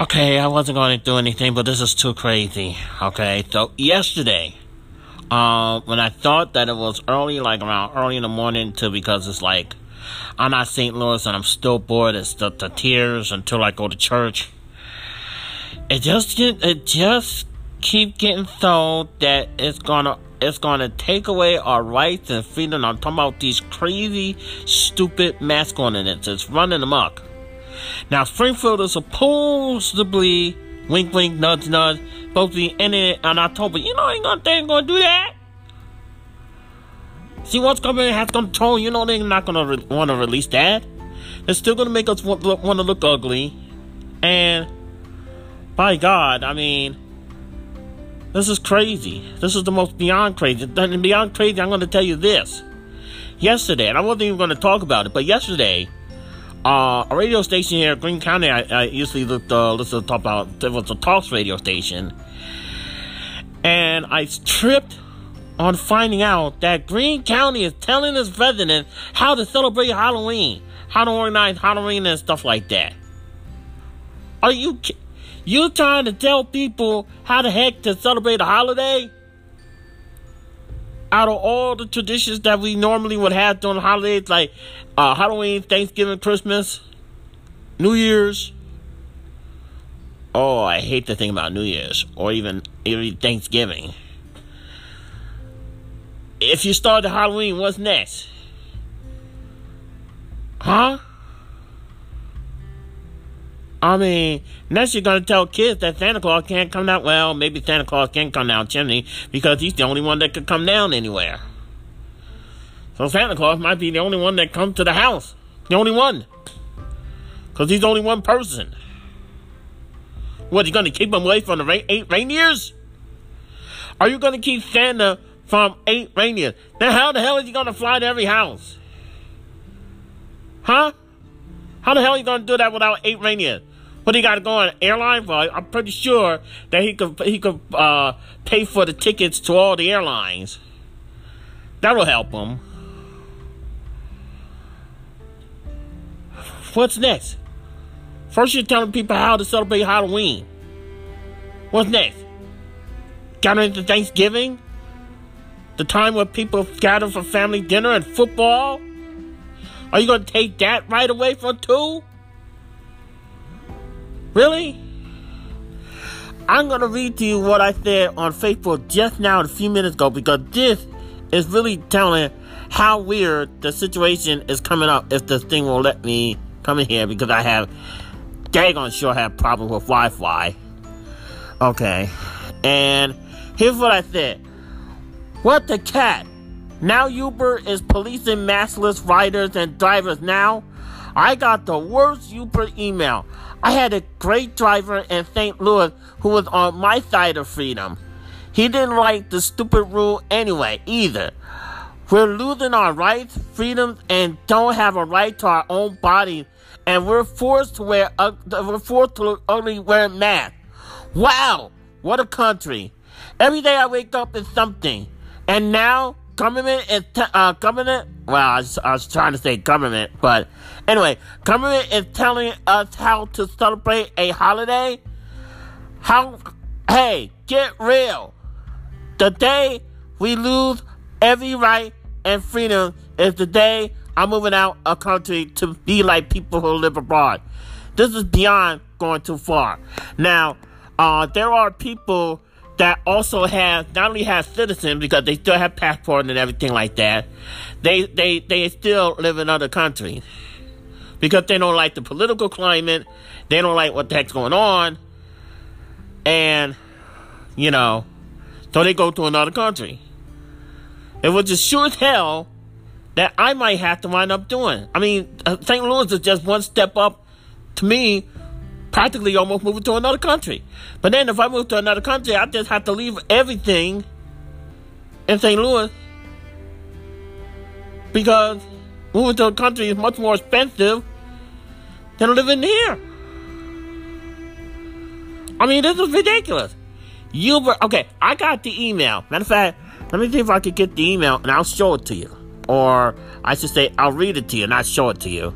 Okay, I wasn't going to do anything, but this is too crazy. Okay, so yesterday, um, when I thought that it was early, like around early in the morning, to because it's like I'm not St. Louis and I'm still bored. It's the, the tears until I go to church. It just it just keep getting told that it's gonna it's gonna take away our rights and freedom. I'm talking about these crazy, stupid masculinities. It's running amok. Now, Springfield is supposedly, wink, wink, nudge, nudge, supposed to be in it in October. You know, ain't gonna, they ain't gonna do that. See, what's coming has control. You know, they're not gonna re- want to release that. They're still gonna make us want to look ugly. And, by God, I mean, this is crazy. This is the most beyond crazy. And beyond crazy, I'm gonna tell you this. Yesterday, and I wasn't even gonna talk about it, but yesterday, uh, a radio station here in Greene County. I, I usually looked, uh, listen to talk about it was a talks radio station, and I tripped on finding out that Greene County is telling its residents how to celebrate Halloween, how to organize Halloween and stuff like that. Are you you trying to tell people how the heck to celebrate a holiday? Out of all the traditions that we normally would have during holidays like uh, Halloween, Thanksgiving, Christmas, New Year's. Oh, I hate to think about New Year's or even even Thanksgiving. If you start the Halloween, what's next? Huh? I mean, next you're gonna tell kids that Santa Claus can't come down. Well, maybe Santa Claus can come down chimney because he's the only one that could come down anywhere. So Santa Claus might be the only one that comes to the house. The only one. Because he's only one person. What, you gonna keep him away from the eight reindeers? Are you gonna keep Santa from eight reindeers? Now, how the hell is he gonna fly to every house? Huh? How the hell are you gonna do that without eight reindeers? What he got to go on airline? Well, I'm pretty sure that he could he could uh, pay for the tickets to all the airlines. That'll help him. What's next? First, you're telling people how to celebrate Halloween. What's next? Got into Thanksgiving? The time where people gather for family dinner and football? Are you going to take that right away from two? Really? I'm going to read to you what I said on Facebook just now a few minutes ago because this is really telling how weird the situation is coming up if this thing will let me come in here because I have daggone sure have problems with Wi-Fi. Okay. And here's what I said. What the cat? Now Uber is policing maskless riders and drivers now. I got the worst Uber email. I had a great driver in St. Louis who was on my side of freedom. He didn't like the stupid rule anyway, either. We're losing our rights, freedoms, and don't have a right to our own bodies, and we're forced to wear uh, we're forced to only wear masks. Wow, what a country! Every day I wake up is something, and now government is t- uh, government. Well, I was, I was trying to say government, but anyway, government is telling us how to celebrate a holiday. How? Hey, get real. The day we lose every right and freedom is the day I'm moving out of country to be like people who live abroad. This is beyond going too far. Now, uh, there are people that also have not only have citizens because they still have passports and everything like that. They they they still live in other countries because they don't like the political climate. They don't like what the heck's going on, and you know, so they go to another country. It was just sure as hell that I might have to wind up doing. I mean, uh, St. Louis is just one step up to me practically almost moving to another country. But then if I move to another country, I just have to leave everything in St. Louis because moving to a country is much more expensive than living here. I mean, this is ridiculous. You were, okay, I got the email. Matter of fact, let me see if I can get the email and I'll show it to you. Or I should say, I'll read it to you and I'll show it to you.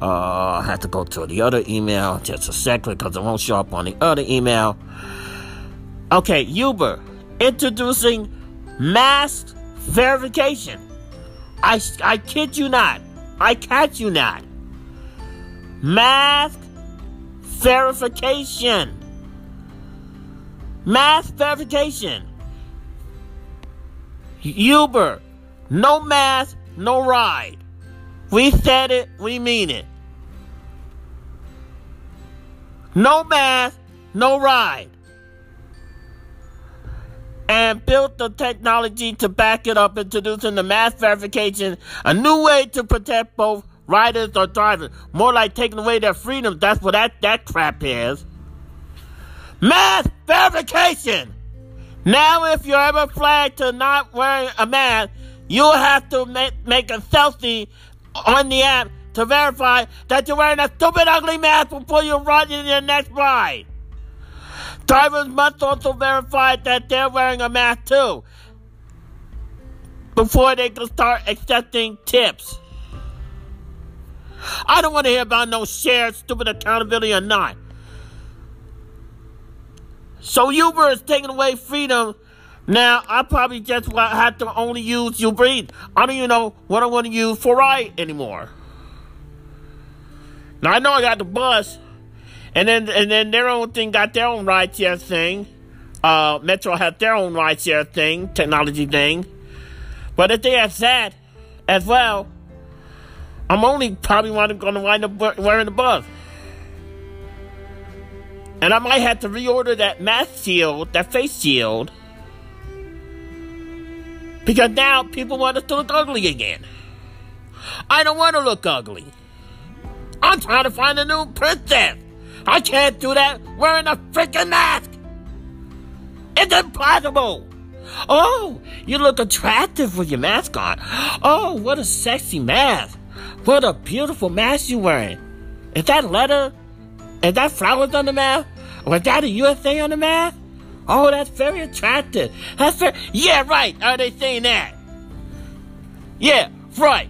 Uh, I have to go to the other email just a second because it won't show up on the other email. Okay, Uber introducing mask verification. I, I kid you not. I catch you not. Mask verification. Mask verification. Uber, no mask, no ride. We said it, we mean it. No mask, no ride. And built the technology to back it up, introducing the mask verification, a new way to protect both riders or drivers. More like taking away their freedom. That's what that, that crap is. Mask verification! Now, if you're ever flagged to not wearing a mask, you'll have to make, make a selfie on the app to verify that you're wearing a stupid, ugly mask before you run in your next ride. Drivers must also verify that they're wearing a mask too before they can start accepting tips. I don't want to hear about no shared stupid accountability or not. So Uber is taking away freedom. Now I probably just have to only use Uber Eats. I don't even know what I'm going to use for ride anymore. Now I know I got the bus, and then and then their own thing got their own rideshare thing. Uh, Metro has their own rideshare thing, technology thing. But if they have that as well, I'm only probably going to wind up wearing the bus. And I might have to reorder that mask shield, that face shield. Because now people want us to look ugly again. I don't want to look ugly. I'm trying to find a new princess. I can't do that wearing a freaking mask. It's impossible. Oh, you look attractive with your mask on. Oh, what a sexy mask. What a beautiful mask you're wearing. Is that leather? Is that flowers on the mask? Was that a USA on the mask? Oh, that's very attractive. That's very, yeah, right. Are they saying that? Yeah, right.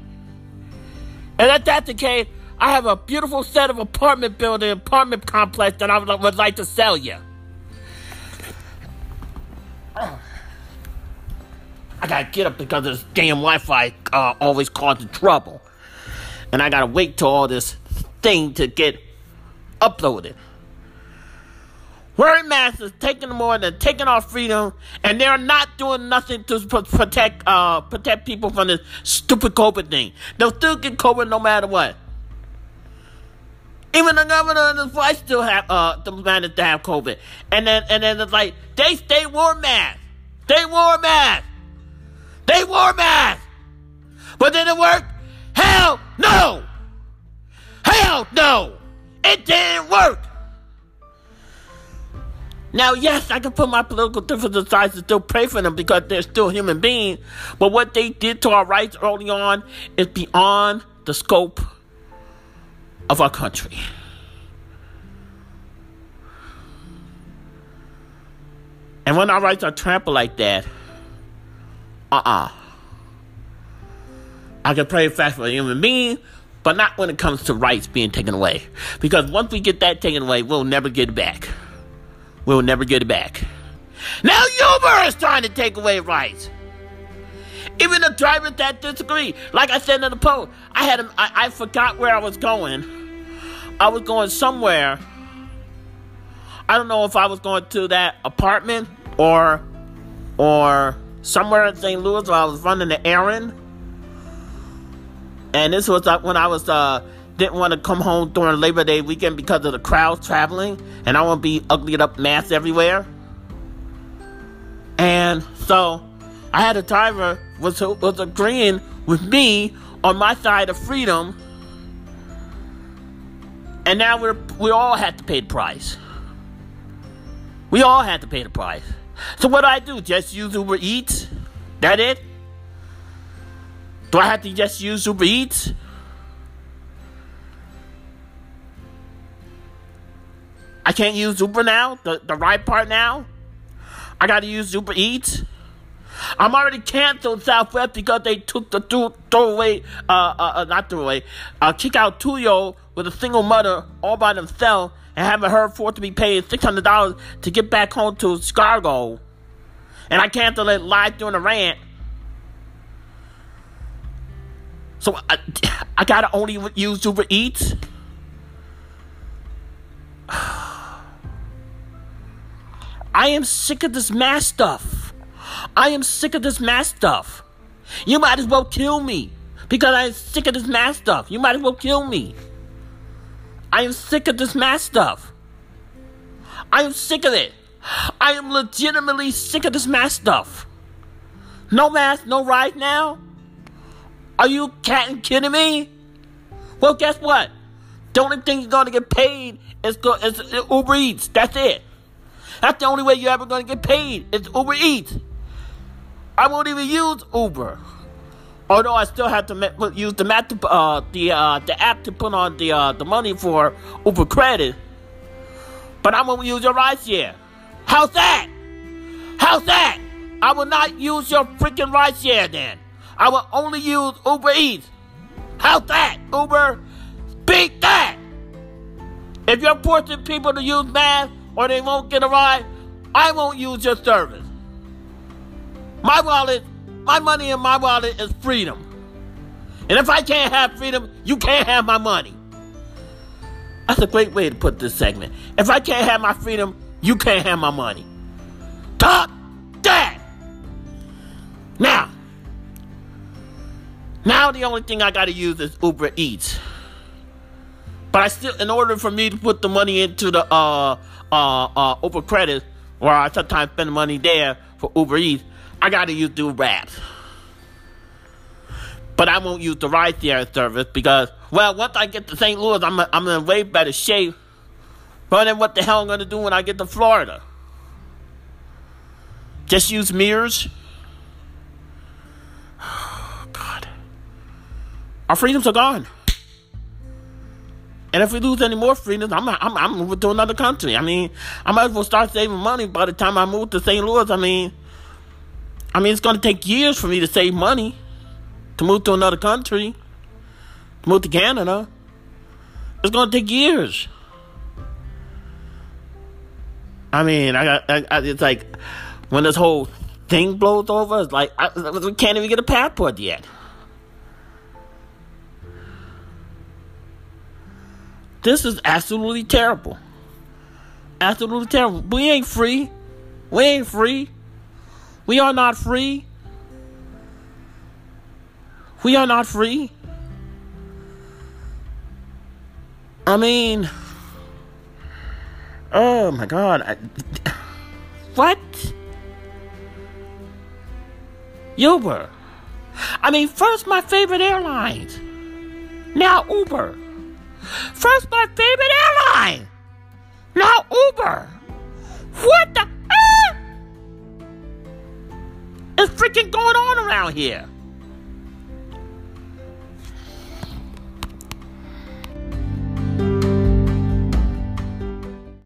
And if that's the case, I have a beautiful set of apartment building, apartment complex that I would, would like to sell you. I gotta get up because this damn Wi-Fi uh, always causing trouble, and I gotta wait till all this thing to get uploaded. Wearing masks is taking more than taking our freedom, and they're not doing nothing to protect uh, protect people from this stupid COVID thing. They'll still get COVID no matter what. Even the governor and his wife still have uh managed to have COVID, and then and then it's like they stay wore masks, they wore masks, they wore masks, but did it work? Hell no! Hell no! It didn't work. Now, yes, I can put my political differences aside and still pray for them because they're still human beings. But what they did to our rights early on is beyond the scope of our country. And when our rights are trampled like that, uh uh-uh. uh I can pray fast for a human being, but not when it comes to rights being taken away. Because once we get that taken away, we'll never get it back. We'll never get it back. Now Uber is trying to take away rights. Even the drivers that disagree. Like I said in the post, I had I, forgot where I was going. I was going somewhere. I don't know if I was going to that apartment or or somewhere in St. Louis where I was running an errand. And this was like when I was uh, didn't want to come home during Labor Day weekend because of the crowds traveling, and I want to be uglied up mass everywhere. And so I had a driver was was agreeing with me on my side of freedom, and now we're we all had to pay the price. We all had to pay the price. So what do I do? Just use Uber Eats? That it? Do I have to just use Uber Eats? I can't use Uber now, the, the ride part now. I gotta use Uber Eats. I'm already canceled Southwest because they took the throw, throwaway, uh, uh, uh, not throwaway, uh, kick out two-year-old with a single mother all by themselves and having her forced to be paid $600 to get back home to Chicago. And I canceled it live during the rant. So I, I gotta only use Uber Eats. Am sick of this mass stuff. I am sick of this mass stuff. You might as well kill me because I'm sick of this mass stuff. You might as well kill me. I am sick of this mass stuff. I am sick of it. I am legitimately sick of this mass stuff. No mask, no right now. Are you catting kidding me? Well, guess what? The only thing you're gonna get paid is, go, is Uber Eats. That's it. That's the only way you're ever gonna get paid is Uber Eats. I won't even use Uber. Although I still have to use the map to, uh, the uh, the app to put on the uh, the money for Uber credit, but I'm going to use your ride share. How's that? How's that? I will not use your freaking ride share then. I will only use Uber Eats. How's that, Uber? Beat that! If you're forcing people to use mass or they won't get a ride, I won't use your service. My wallet, my money in my wallet is freedom. And if I can't have freedom, you can't have my money. That's a great way to put this segment. If I can't have my freedom, you can't have my money. Talk that! Now, now the only thing I gotta use is Uber Eats. But I still, in order for me to put the money into the uh uh uh Uber credit, or I sometimes spend money there for Uber Eats, I gotta use the Uber. But I won't use the ride share service because, well, once I get to St. Louis, I'm a, I'm in way better shape. But then what the hell I'm gonna do when I get to Florida? Just use mirrors? God, Our freedoms are gone. And if we lose any more freedoms, I'm, I'm, I'm moving to another country. I mean, I might as well start saving money by the time I move to St. Louis. I mean, I mean, it's to take years for me to save money to move to another country, to move to Canada. It's to take years. I mean, I got, I, I, it's like when this whole thing blows over, it's like I, we can't even get a passport yet. This is absolutely terrible. Absolutely terrible. We ain't free. We ain't free. We are not free. We are not free. I mean, oh my god. I, what? Uber. I mean, first my favorite airlines. Now Uber. First, my favorite airline. Now Uber. What the? Ah! Is freaking going on around here?